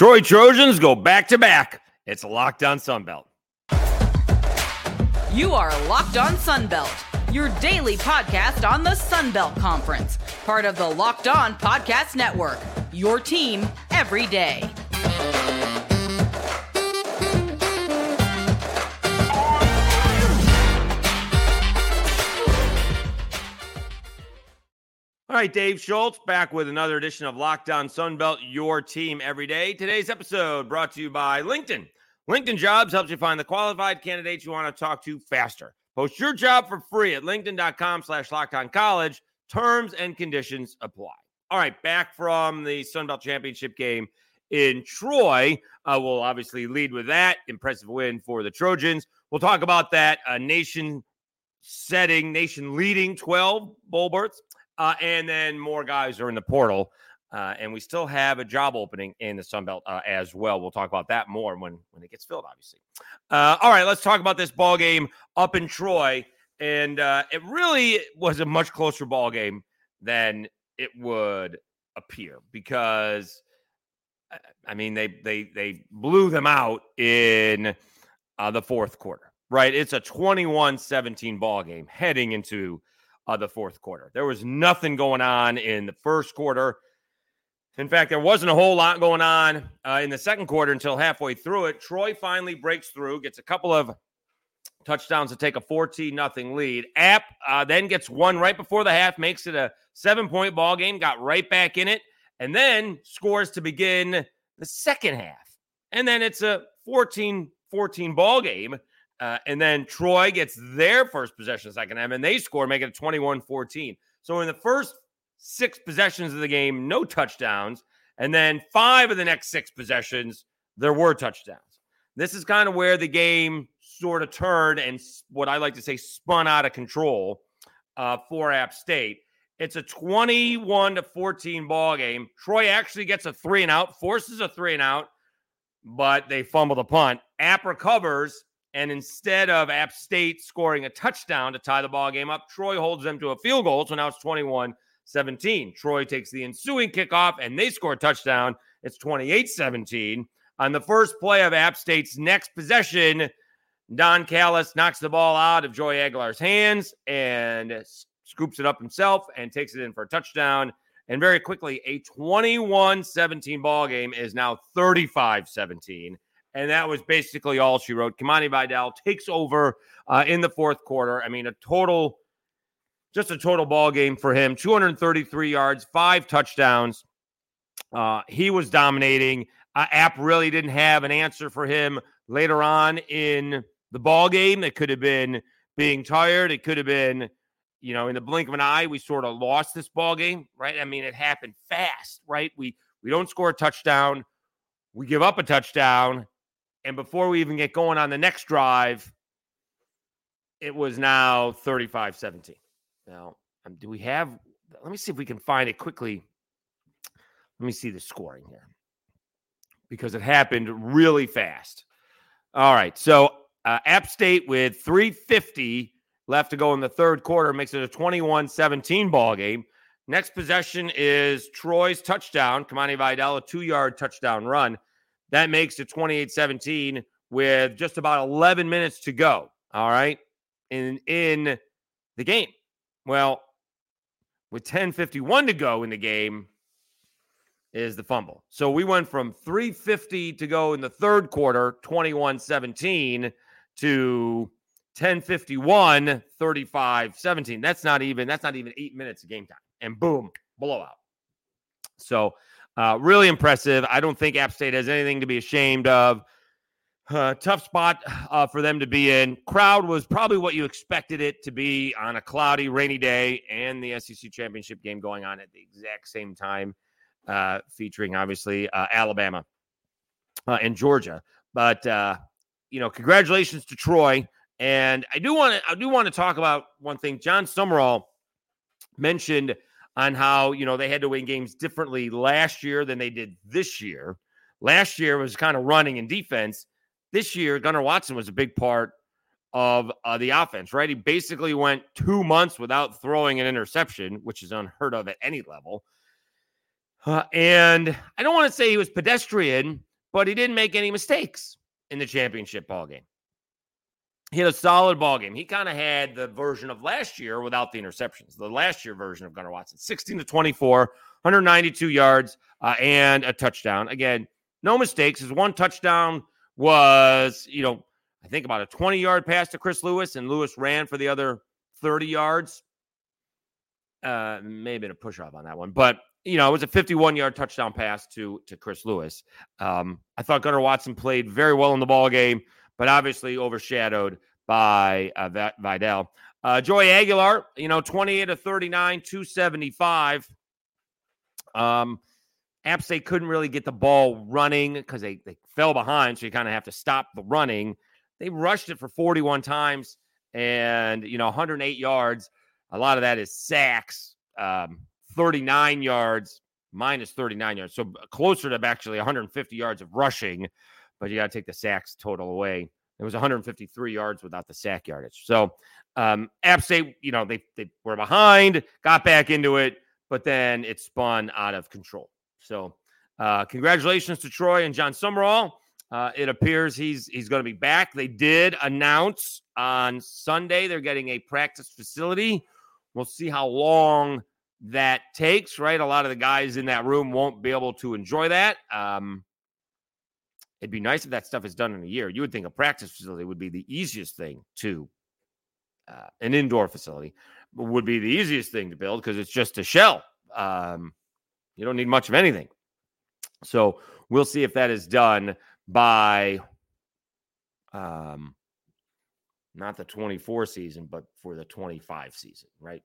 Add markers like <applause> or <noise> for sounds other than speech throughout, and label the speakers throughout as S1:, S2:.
S1: Troy Trojans go back to back. It's Locked On Sunbelt.
S2: You are Locked On Sunbelt, your daily podcast on the Sunbelt Conference, part of the Locked On Podcast Network. Your team every day.
S1: All right, Dave Schultz back with another edition of Locked On Sunbelt, your team every day. Today's episode brought to you by LinkedIn. LinkedIn Jobs helps you find the qualified candidates you want to talk to faster. Post your job for free at linkedin.com slash college. Terms and conditions apply. All right, back from the Sunbelt Championship game in Troy. Uh, we'll obviously lead with that. Impressive win for the Trojans. We'll talk about that uh, nation setting, nation leading 12 bowl berths. Uh, and then more guys are in the portal. Uh, and we still have a job opening in the Sun Belt uh, as well. We'll talk about that more when when it gets filled, obviously. Uh, all right, let's talk about this ball game up in Troy, and uh, it really was a much closer ball game than it would appear because, uh, I mean, they they they blew them out in the fourth quarter. Right, it's a 21-17 ball game heading into the fourth quarter. There was nothing going on in the first quarter. In fact, there wasn't a whole lot going on uh, in the second quarter until halfway through it. Troy finally breaks through, gets a couple of touchdowns to take a 14 nothing lead. App uh, then gets one right before the half, makes it a seven point ball game, got right back in it, and then scores to begin the second half. And then it's a 14 14 ball game. Uh, and then Troy gets their first possession second half, and they score, making it 21 14. So in the first six possessions of the game, no touchdowns. And then five of the next six possessions, there were touchdowns. This is kind of where the game sort of turned and what I like to say spun out of control uh, for App State. It's a 21 to 14 ball game. Troy actually gets a three and out, forces a three and out, but they fumble the punt. App recovers and instead of App State scoring a touchdown to tie the ball game up, Troy holds them to a field goal. So now it's 21 17. Troy takes the ensuing kickoff and they score a touchdown. It's 28 17. On the first play of App State's next possession, Don Callis knocks the ball out of Joey Aguilar's hands and scoops it up himself and takes it in for a touchdown. And very quickly, a 21 17 ball game is now 35 17 and that was basically all she wrote. Kimani Vidal takes over uh, in the fourth quarter. I mean, a total, just a total ball game for him. 233 yards, five touchdowns. Uh, he was dominating. Uh, App really didn't have an answer for him later on in the ball game. It could have been being tired. It could have been, you know, in the blink of an eye, we sort of lost this ball game, right? I mean, it happened fast, right? We we don't score a touchdown. We give up a touchdown and before we even get going on the next drive, it was now 35 17. Now, um, do we have, let me see if we can find it quickly. Let me see the scoring here because it happened really fast. All right. So, uh, App State with 350 left to go in the third quarter makes it a 21 17 ball game. Next possession is Troy's touchdown. Kimani Vidal, a two yard touchdown run. That makes it 28 17 with just about 11 minutes to go. All right. In, in the game. Well, with 10:51 to go in the game is the fumble. So we went from 350 to go in the third quarter, 21-17 to 10:51, 35-17. That's not even that's not even 8 minutes of game time. And boom, blowout. So uh, really impressive. I don't think App State has anything to be ashamed of. Uh, tough spot uh, for them to be in. Crowd was probably what you expected it to be on a cloudy, rainy day, and the SEC championship game going on at the exact same time, uh, featuring obviously uh, Alabama uh, and Georgia. But uh, you know, congratulations to Troy. And I do want to I do want to talk about one thing. Jon Sumrall mentioned on how, you know, they had to win games differently last year than they did this year. Last year was kind of running and defense. This year, Gunnar Watson was a big part of uh, the offense, right? He basically went two months without throwing an interception, which is unheard of at any level. Uh, and I don't want to say he was pedestrian, but he didn't make any mistakes in the championship ball game. He had a solid ball game. He kind of had the version of last year without the interceptions. The last year version of Gunnar Watson, 16 to 24, 192 yards uh, and a touchdown. Again, no mistakes. His one touchdown was, you know, I think about a 20 yard pass to Chris Lewis, and Lewis ran for the other 30 yards. Uh, maybe a push off on that one, but you know, it was a 51 yard touchdown pass to to Chris Lewis. Um, I thought Gunnar Watson played very well in the ball game, but obviously overshadowed by uh, Vidal. Uh, Joey Aguilar, you know, 28 to 39, 275. Um, App State couldn't really get the ball running because they, they fell behind, so you kind of have to stop the running. They rushed it for 41 times and, you know, 108 yards. A lot of that is sacks. Um, 39 yards, minus 39 yards. So closer to actually 150 yards of rushing, but you got to take the sacks total away. It was 153 yards without the sack yardage. So um, App State, you know, they, they were behind, got back into it, but then it spun out of control. So uh, congratulations to Troy and Jon Sumrall. Uh, it appears he's he's going to be back. They did announce on Sunday they're getting a practice facility. We'll see how long that takes, right? A lot of the guys in that room won't be able to enjoy that. Um, it'd be nice if that stuff is done in a year. You would think a practice facility would be the easiest thing to, uh, an indoor facility would be the easiest thing to build because it's just a shell. Um, you don't need much of anything. So we'll see if that is done by um, not the 24 season, but for the 25 season, right?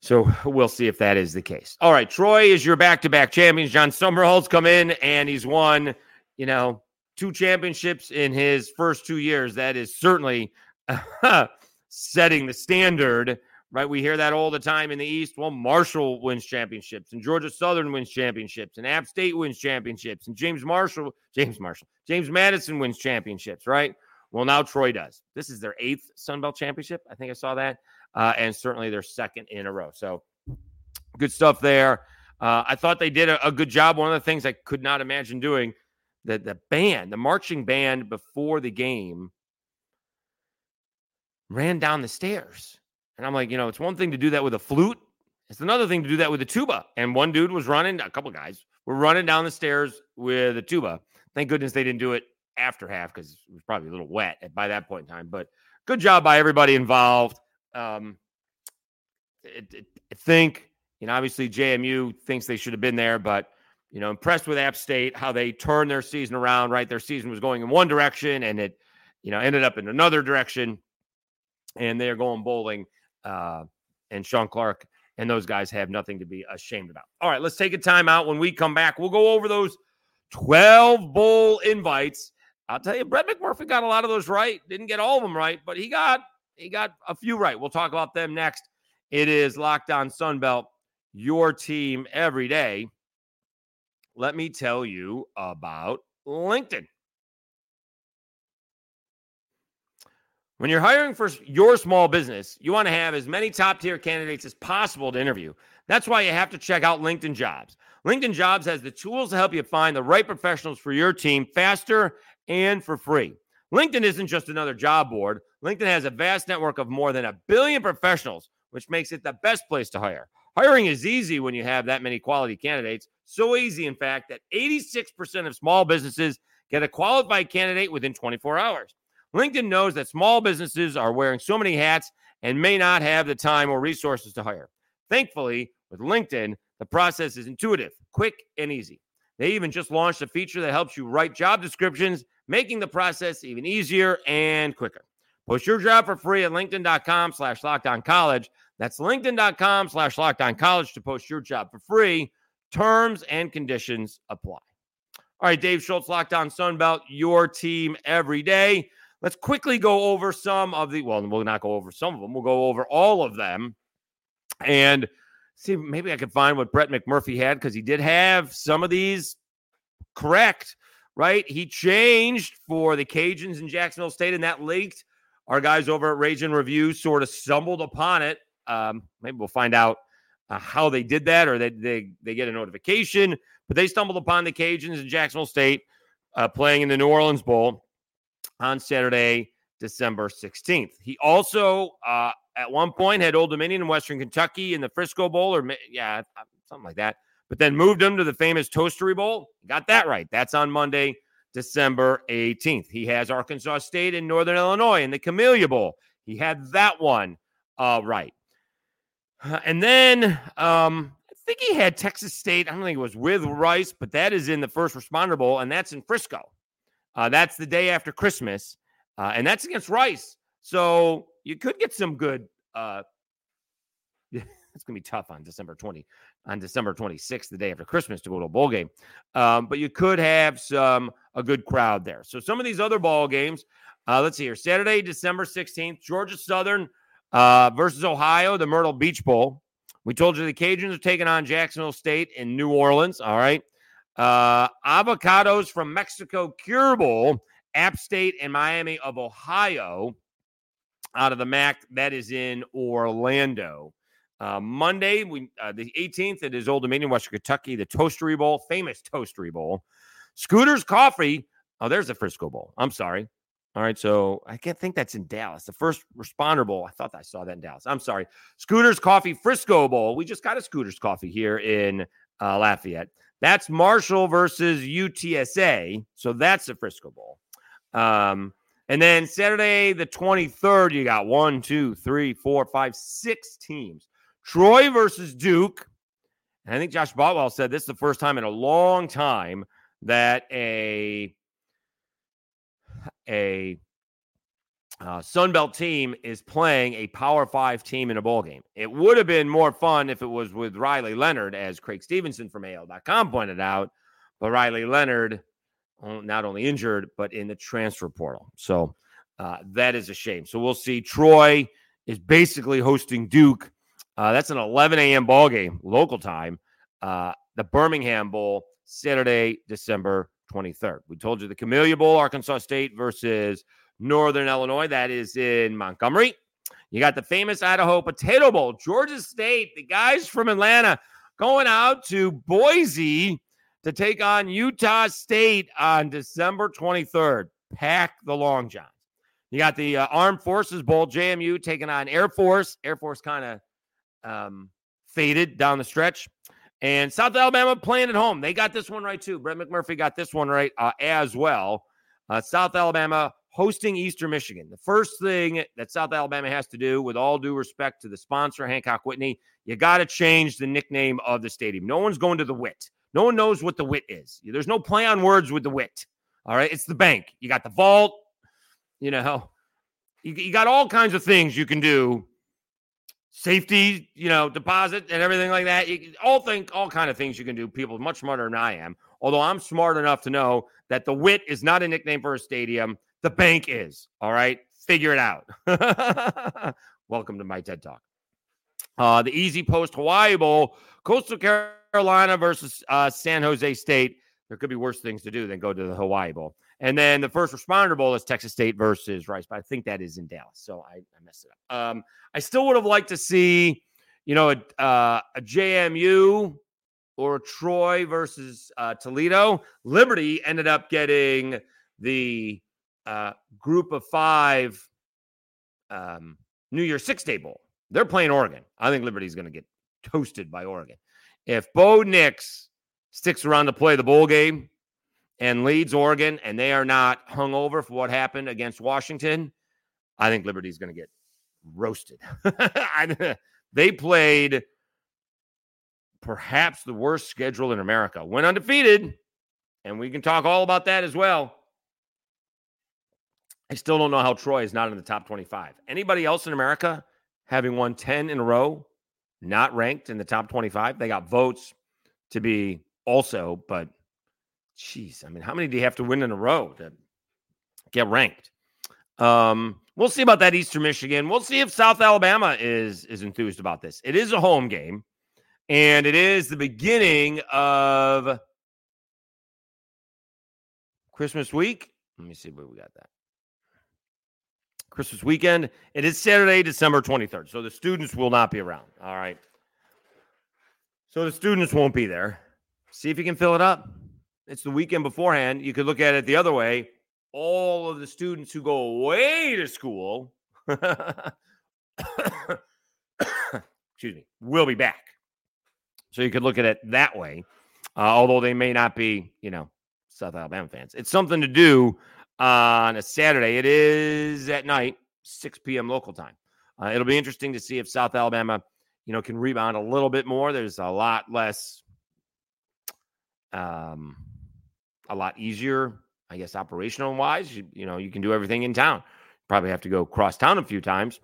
S1: So we'll see if that is the case. All right, Troy is your back-to-back champions. Jon Sumrall's come in and he's won, you know, two championships in his first two years. That is certainly <laughs> setting the standard, right? We hear that all the time in the East. Well, Marshall wins championships, and Georgia Southern wins championships, and App State wins championships, and James Marshall, James Marshall, James Madison wins championships, right? Well, now Troy does. This is their eighth Sun Belt championship. I think I saw that uh, and certainly their second in a row. So good stuff there. Uh, I thought they did a, a, good job. One of the things I could not imagine doing the the band, the marching band before the game ran down the stairs. And I'm like, you know, it's one thing to do that with a flute. It's another thing to do that with a tuba. And one dude was running, a couple guys were running down the stairs with a tuba. Thank goodness they didn't do it after half because it was probably a little wet by that point in time. But good job by everybody involved. Um, I think, you know, obviously JMU thinks they should have been there, but, you know, impressed with App State, how they turned their season around, right? Their season was going in one direction and it, you know, ended up in another direction. And they're going bowling. Uh, and Shawn Clark and those guys have nothing to be ashamed about. All right, let's take a time out. When we come back, we'll go over those 12 bowl invites. I'll tell you, Brett McMurphy got a lot of those right. Didn't get all of them right, but he got he got a few right. We'll talk about them next. It is Locked On Sunbelt, your team every day. Let me tell you about LinkedIn. When you're hiring for your small business, you want to have as many top tier candidates as possible to interview. That's why you have to check out LinkedIn Jobs. LinkedIn Jobs has the tools to help you find the right professionals for your team faster and for free. LinkedIn isn't just another job board. LinkedIn has a vast network of more than a billion professionals, which makes it the best place to hire. Hiring is easy when you have that many quality candidates. So easy, in fact, that 86% of small businesses get a qualified candidate within 24 hours. LinkedIn knows that small businesses are wearing so many hats and may not have the time or resources to hire. Thankfully, with LinkedIn, the process is intuitive, quick, and easy. They even just launched a feature that helps you write job descriptions making the process even easier and quicker. Post your job for free at linkedin.com slash locked on college. That's linkedin.com slash locked on college to post your job for free. Terms and conditions apply. All right, Dave Schultz, Locked On Sunbelt, your team every day. Let's quickly go over some of the, well, we'll not go over some of them. We'll go over all of them and see, maybe I could find what Brett McMurphy had because he did have some of these correct right? He changed for the Cajuns in Jacksonville State, and that leaked. Our guys over at Rage and Review sort of stumbled upon it. Um, maybe we'll find out uh, how they did that, or they, they they get a notification. But they stumbled upon the Cajuns in Jacksonville State. uh, playing in the New Orleans Bowl on Saturday, December 16th. He also, uh, at one point, had Old Dominion in Western Kentucky in the Frisco Bowl, or yeah, something like that, but then moved him to the famous Toastery Bowl. Got that right. That's on Monday, December 18th. He has Arkansas State in Northern Illinois in the Camellia Bowl. He had that one uh, right. And then um, I think he had Texas State. I don't think it was with Rice, but that is in the First Responder Bowl, and that's in Frisco. Uh, that's the day after Christmas, uh, and that's against Rice. So you could get some good. Uh, <laughs> it's gonna be tough on December twenty, on December twenty sixth, the day after Christmas, to go to a bowl game. Um, but you could have some a good crowd there. So some of these other ball games. Uh, let's see here. Saturday, December sixteenth, Georgia Southern uh, versus Ohio, the Myrtle Beach Bowl. We told you the Cajuns are taking on Jacksonville State in New Orleans. All right. Uh, avocados from Mexico Cure Bowl, App State and Miami of Ohio out of the MAC. That is in Orlando. Uh, Monday, we uh, the 18th, it is Old Dominion, Western Kentucky, the Toastery Bowl, famous Toastery Bowl. Scooters Coffee. Oh, there's the Frisco Bowl. I'm sorry. All right, so I can't think that's in Dallas. The first responder bowl. I thought I saw that in Dallas. I'm sorry. Scooters Coffee Frisco Bowl. We just got a Scooters Coffee here in uh, Lafayette. That's Marshall versus UTSA. So that's the Frisco Bowl. Um, and then Saturday, the 23rd, you got one, two, three, four, five, six teams. Troy versus Duke. And I think Josh Botwell said this is the first time in a long time that a a uh, Sunbelt team is playing a Power Five team in a bowl game. It would have been more fun if it was with Riley Leonard, as Creg Stephenson from AL.com pointed out. But Riley Leonard, not only injured, but in the transfer portal. So uh, that is a shame. So we'll see. Troy is basically hosting Duke. Uh, that's an 11 a.m. ball game, local time. Uh, the Birmingham Bowl, Saturday, December 23rd. We told you the Camellia Bowl, Arkansas State versus Northern Illinois. That is in Montgomery. You got the famous Idaho Potato Bowl, Georgia State, the guys from Atlanta going out to Boise to take on Utah State on December 23rd. Pack the Long Johns. You got the uh, Armed Forces Bowl, JMU taking on Air Force. Air Force kind of um, faded down the stretch. And South Alabama playing at home. They got this one right too. Brett McMurphy got this one right uh, as well. Uh, South Alabama hosting Eastern Michigan. The first thing that South Alabama has to do, with all due respect to the sponsor, Hancock Whitney, you got to change the nickname of the stadium. No one's going to the WIT. No one knows what the WIT is. There's no play on words with the WIT. All right. It's the bank. You got the vault. You know, you, you got all kinds of things you can do safety, you know, deposit and everything like that. You all think all kind of things you can do. People much smarter than I am. Although I'm smart enough to know that the wit is not a nickname for a stadium. The bank is. All right. Figure it out. <laughs> Welcome to my TED Talk. Uh, the EasyPost Hawaii Bowl, Coastal Carolina versus uh, San Jose State. There could be worse things to do than go to the Hawaii Bowl. And then the first responder bowl is Texas State versus Rice, but I think that is in Dallas. So I, I messed it up. Um, I still would have liked to see, you know, a, uh, a JMU or a Troy versus uh, Toledo. Liberty ended up getting the uh, group of five um, New Year's Six Day Bowl. They're playing Oregon. I think Liberty's going to get toasted by Oregon. If Bo Nix sticks around to play the bowl game, and leads Oregon and they are not hung over for what happened against Washington, I think Liberty's going to get roasted. <laughs> they played perhaps the worst schedule in America. Went undefeated, and we can talk all about that as well. I still don't know how Troy is not in the top 25. Anybody else in America having won 10 in a row, not ranked in the top 25? They got votes to be also, but Jeez, I mean, how many do you have to win in a row to get ranked? Um, we'll see about that Eastern Michigan. We'll see if South Alabama is is enthused about this. It is a home game, and it is the beginning of Christmas week. Let me see where we got that. Christmas weekend. It is Saturday, December 23rd. So the students will not be around. All right. So the students won't be there. See if you can fill it up. It's the weekend beforehand. You could look at it the other way. All of the students who go away to school, <coughs> excuse me, will be back. So you could look at it that way, uh, although they may not be, you know, South Alabama fans. It's something to do on a Saturday. It is at night, 6 p.m. local time. Uh, it'll be interesting to see if South Alabama, you know, can rebound a little bit more. There's a lot less, um, a lot easier, I guess, operational wise. You, you know, you can do everything in town. Probably have to go cross town a few times,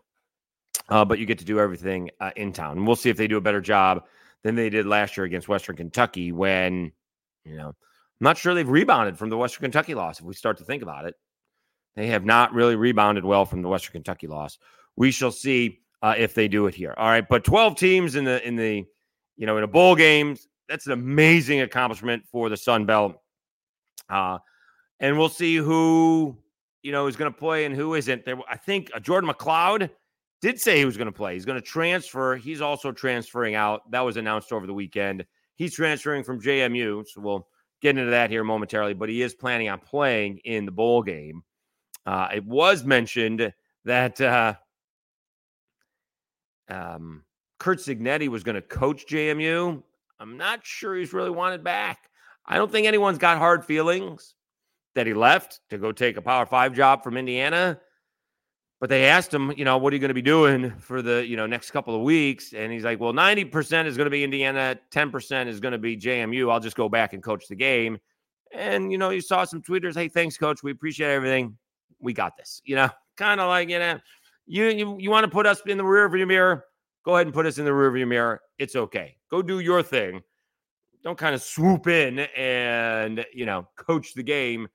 S1: uh, but you get to do everything uh, in town. And we'll see if they do a better job than they did last year against Western Kentucky when, you know, I'm not sure they've rebounded from the Western Kentucky loss. If we start to think about it, they have not really rebounded well from the Western Kentucky loss. We shall see uh, if they do it here. All right, but 12 teams in the in the you know in a bowl games. That's an amazing accomplishment for the Sun Belt. Uh, and we'll see who you know is going to play and who isn't. There, I think uh, Jordan McCloud did say he was going to play. He's going to transfer. He's also transferring out. That was announced over the weekend. He's transferring from JMU. So we'll get into that here momentarily, but he is planning on playing in the bowl game. Uh, it was mentioned that uh, um, Curt Cignetti was going to coach JMU. I'm not sure he's really wanted back. I don't think anyone's got hard feelings that he left to go take a Power Five job from Indiana. But they asked him, you know, what are you going to be doing for the, you know, next couple of weeks? And he's like, well, 90% is going to be Indiana, 10% is going to be JMU. I'll just go back and coach the game. And, you know, you saw some tweeters, hey, thanks, coach. We appreciate everything. We got this. You know, <laughs> kind of like, you know, you, you, you want to put us in the rear view mirror? Go ahead and put us in the rear view mirror. It's okay. Go do your thing. Don't kind of swoop in and, you know, coach the game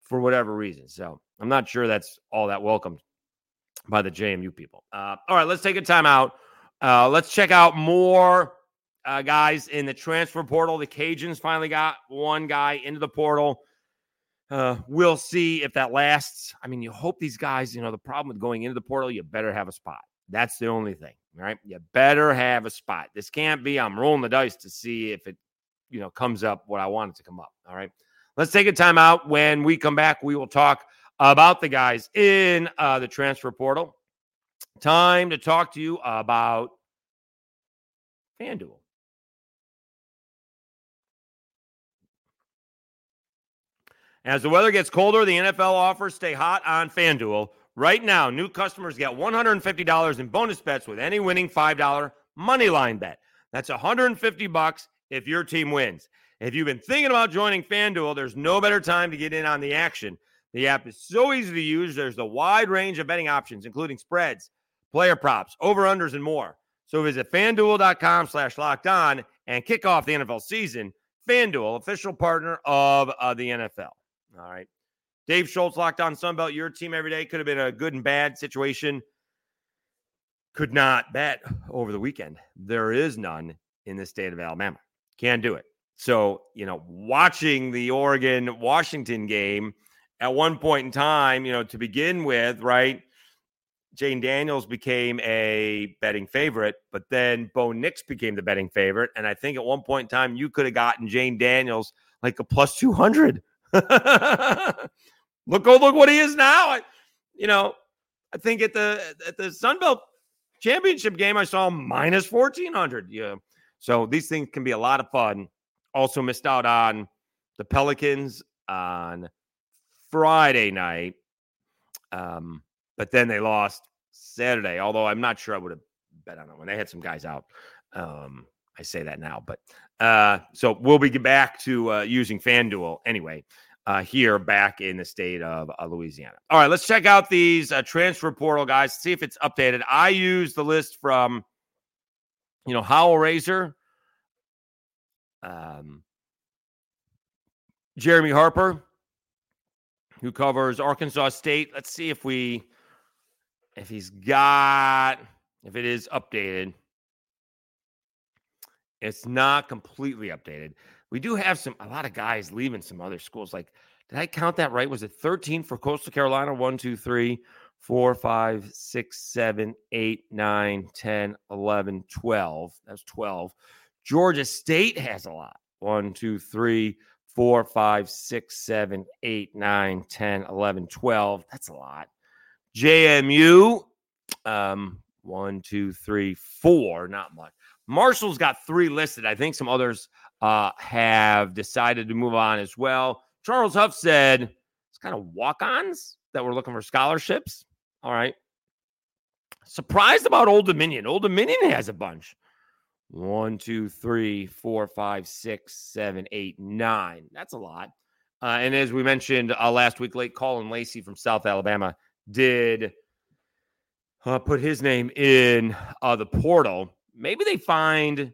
S1: for whatever reason. So I'm not sure that's all that welcomed by the JMU people. Uh, all right, let's take a timeout. Uh, let's check out more uh, guys in the transfer portal. The Cajuns finally got one guy into the portal. Uh, we'll see if that lasts. I mean, you hope these guys, you know, the problem with going into the portal, you better have a spot. That's the only thing, right? You better have a spot. This can't be I'm rolling the dice to see if it, you know, comes up what I want it to come up. All right. Let's take a time out. When we come back, we will talk about the guys in uh, the transfer portal. Time to talk to you about FanDuel. As the weather gets colder, the NFL offers stay hot on FanDuel. Right now, new customers get $150 in bonus bets with any winning $5 money line bet. That's 150 bucks if your team wins. If you've been thinking about joining FanDuel, there's no better time to get in on the action. The app is so easy to use. There's a wide range of betting options, including spreads, player props, over-unders, and more. So visit fanduel.com slash locked on and kick off the NFL season. FanDuel, official partner of uh, the NFL. All right. Dave Schultz, locked on Sunbelt, your team every day. Could have been a good and bad situation. Could not bet over the weekend. There is none in the state of Alabama. Can't do it. So, you know, watching the Oregon Washington game at one point in time, you know, to begin with, right? Jayden Daniels became a betting favorite, but then Bo Nix became the betting favorite. And I think at one point in time, you could have gotten Jayden Daniels like a plus 200. <laughs> look, oh, look what he is now. I, you know, I think at the at the Sun Belt championship game, I saw minus 1400. Yeah. So these things can be a lot of fun. Also missed out on the Pelicans on Friday night. Um, but then they lost Saturday, although I'm not sure I would have bet on it when they had some guys out. Um, I say that now, but uh, so we'll be back to uh, using FanDuel anyway uh, here back in the state of uh, Louisiana. All right, let's check out these uh, transfer portal guys, see if it's updated. I use the list from, you know, Howell Razor, um, Jeremy Harper, who covers Arkansas State. Let's see if we if he's got if it is updated. It's not completely updated. We do have some a lot of guys leaving some other schools. Like, did I count that right? Was it 13 for Coastal Carolina? One, two, three, four, five, six, seven, eight, nine, 10, 11, 12. That's 12. Georgia State has a lot. One, two, three, four, five, six, seven, eight, nine, 10, 11, 12. That's a lot. JMU, um, one, two, three, four, not much. Marshall's got three listed. I think some others uh, have decided to move on as well. Charles Huff said it's kind of walk ons that we're looking for scholarships. All right. Surprised about Old Dominion. Old Dominion has a bunch. One, two, three, four, five, six, seven, eight, nine. That's a lot. Uh, and as we mentioned uh, last week, late Caullin Lacy from South Alabama did uh, put his name in uh, the portal. Maybe they find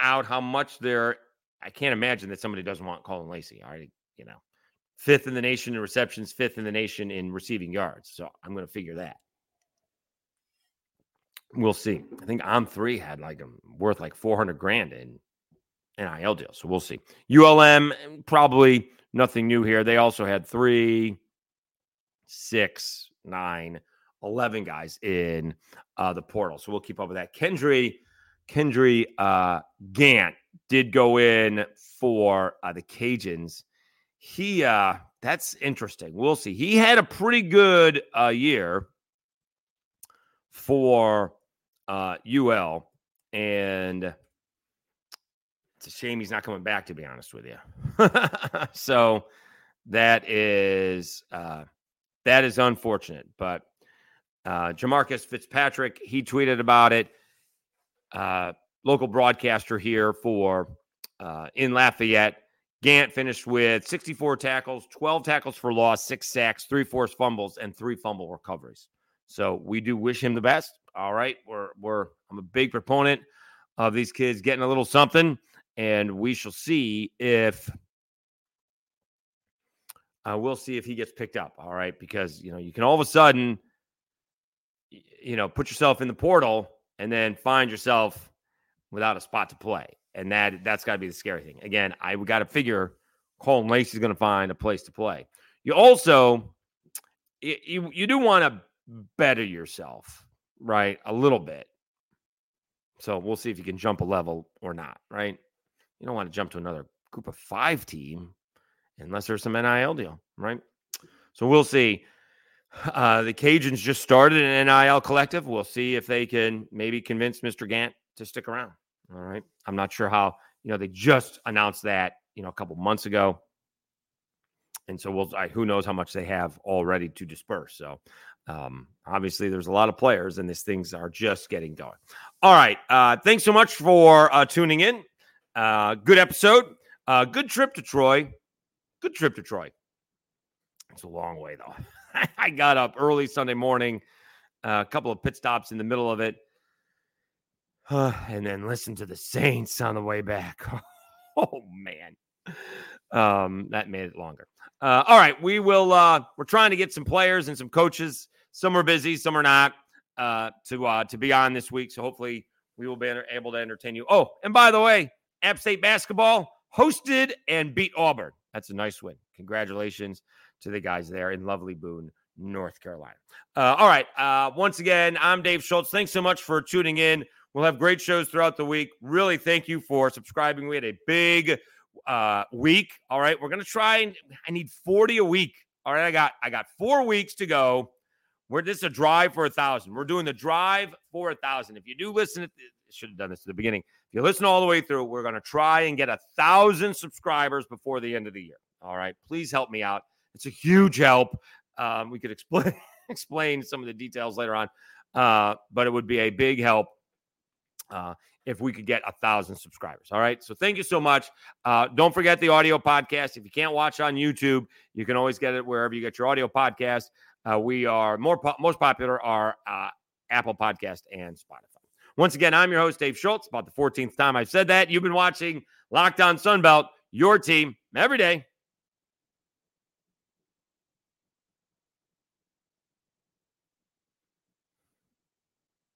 S1: out how much they're. I can't imagine that somebody doesn't want Caullin Lacy. Right, you know, fifth in the nation in receptions, fifth in the nation in receiving yards. So I'm going to figure that. We'll see. I think On three had like a worth like 400 grand in NIL deal. So we'll see. ULM probably nothing new here. They also had three, six, nine, 11 guys in uh, the portal. So we'll keep up with that. Kendre, Kendre uh, Gant did go in for uh, the Cajuns. He, uh, that's interesting. We'll see. He had a pretty good uh, year for uh, UL, and it's a shame he's not coming back. To be honest with you, <laughs> so that is uh, that is unfortunate. But uh, Jamarcus Fitzpatrick, he tweeted about it. Uh, local broadcaster here for uh, in Lafayette. Gant finished with 64 tackles, 12 tackles for loss, six sacks, three forced fumbles, and three fumble recoveries. So we do wish him the best. All right, we're we're I'm a big proponent of these kids getting a little something, and we shall see if uh, we'll see if he gets picked up. All right, because you know you can all of a sudden you know put yourself in the portal and then find yourself without a spot to play, and that that's got to be the scary thing. Again, I got to figure Caullin Lacy's going to find a place to play. You also you you do want to better yourself, right? A little bit. So we'll see if you can jump a level or not, right? You don't want to jump to another group of five team unless there's some NIL deal, right? So we'll see. Uh, the Cajuns just started an NIL collective. We'll see if they can maybe convince Mr. Gant to stick around. All right. I'm not sure how, you know, they just announced that, you know, a couple months ago. And so we'll, I, who knows how much they have already to disperse. So um, obviously, there's a lot of players, and these things are just getting going. All right. Uh, thanks so much for uh, tuning in. Uh, good episode. Uh, good trip to Troy. Good trip to Troy. It's a long way, though. <laughs> I got up early Sunday morning, a couple of pit stops in the middle of it, and then listen to the Saints on the way back. <laughs> oh, man. Um, that made it longer. Uh, all right, we will. Uh, we're trying to get some players and some coaches. Some are busy, some are not. Uh, to uh, to be on this week, so hopefully we will be able to entertain you. Oh, and by the way, App State basketball hosted and beat Auburn. That's a nice win. Congratulations to the guys there in lovely Boone, North Carolina. Uh, all right. Uh, once again, I'm Dave Schultz. Thanks so much for tuning in. We'll have great shows throughout the week. Really, thank you for subscribing. We had a big uh, week. All right, we're gonna try and I need 40 a week. All right, I got I got four weeks to go. We're just a drive for a thousand. We're doing the drive for a thousand. If you do listen, should have done this at the beginning. If you listen all the way through, we're gonna try and get a thousand subscribers before the end of the year. All right, please help me out. It's a huge help. Um, we could explain <laughs> explain some of the details later on, uh, but it would be a big help. Uh, if we could get a thousand subscribers. All right. So thank you so much. Uh, don't forget the audio podcast. If you can't watch on YouTube, you can always get it wherever you get your audio podcast. Uh, we are more po- most popular are uh, Apple Podcast and Spotify. Once again, I'm your host Dave Schultz. About the 14th time I've said that. You've been watching Locked On Sunbelt, your team every day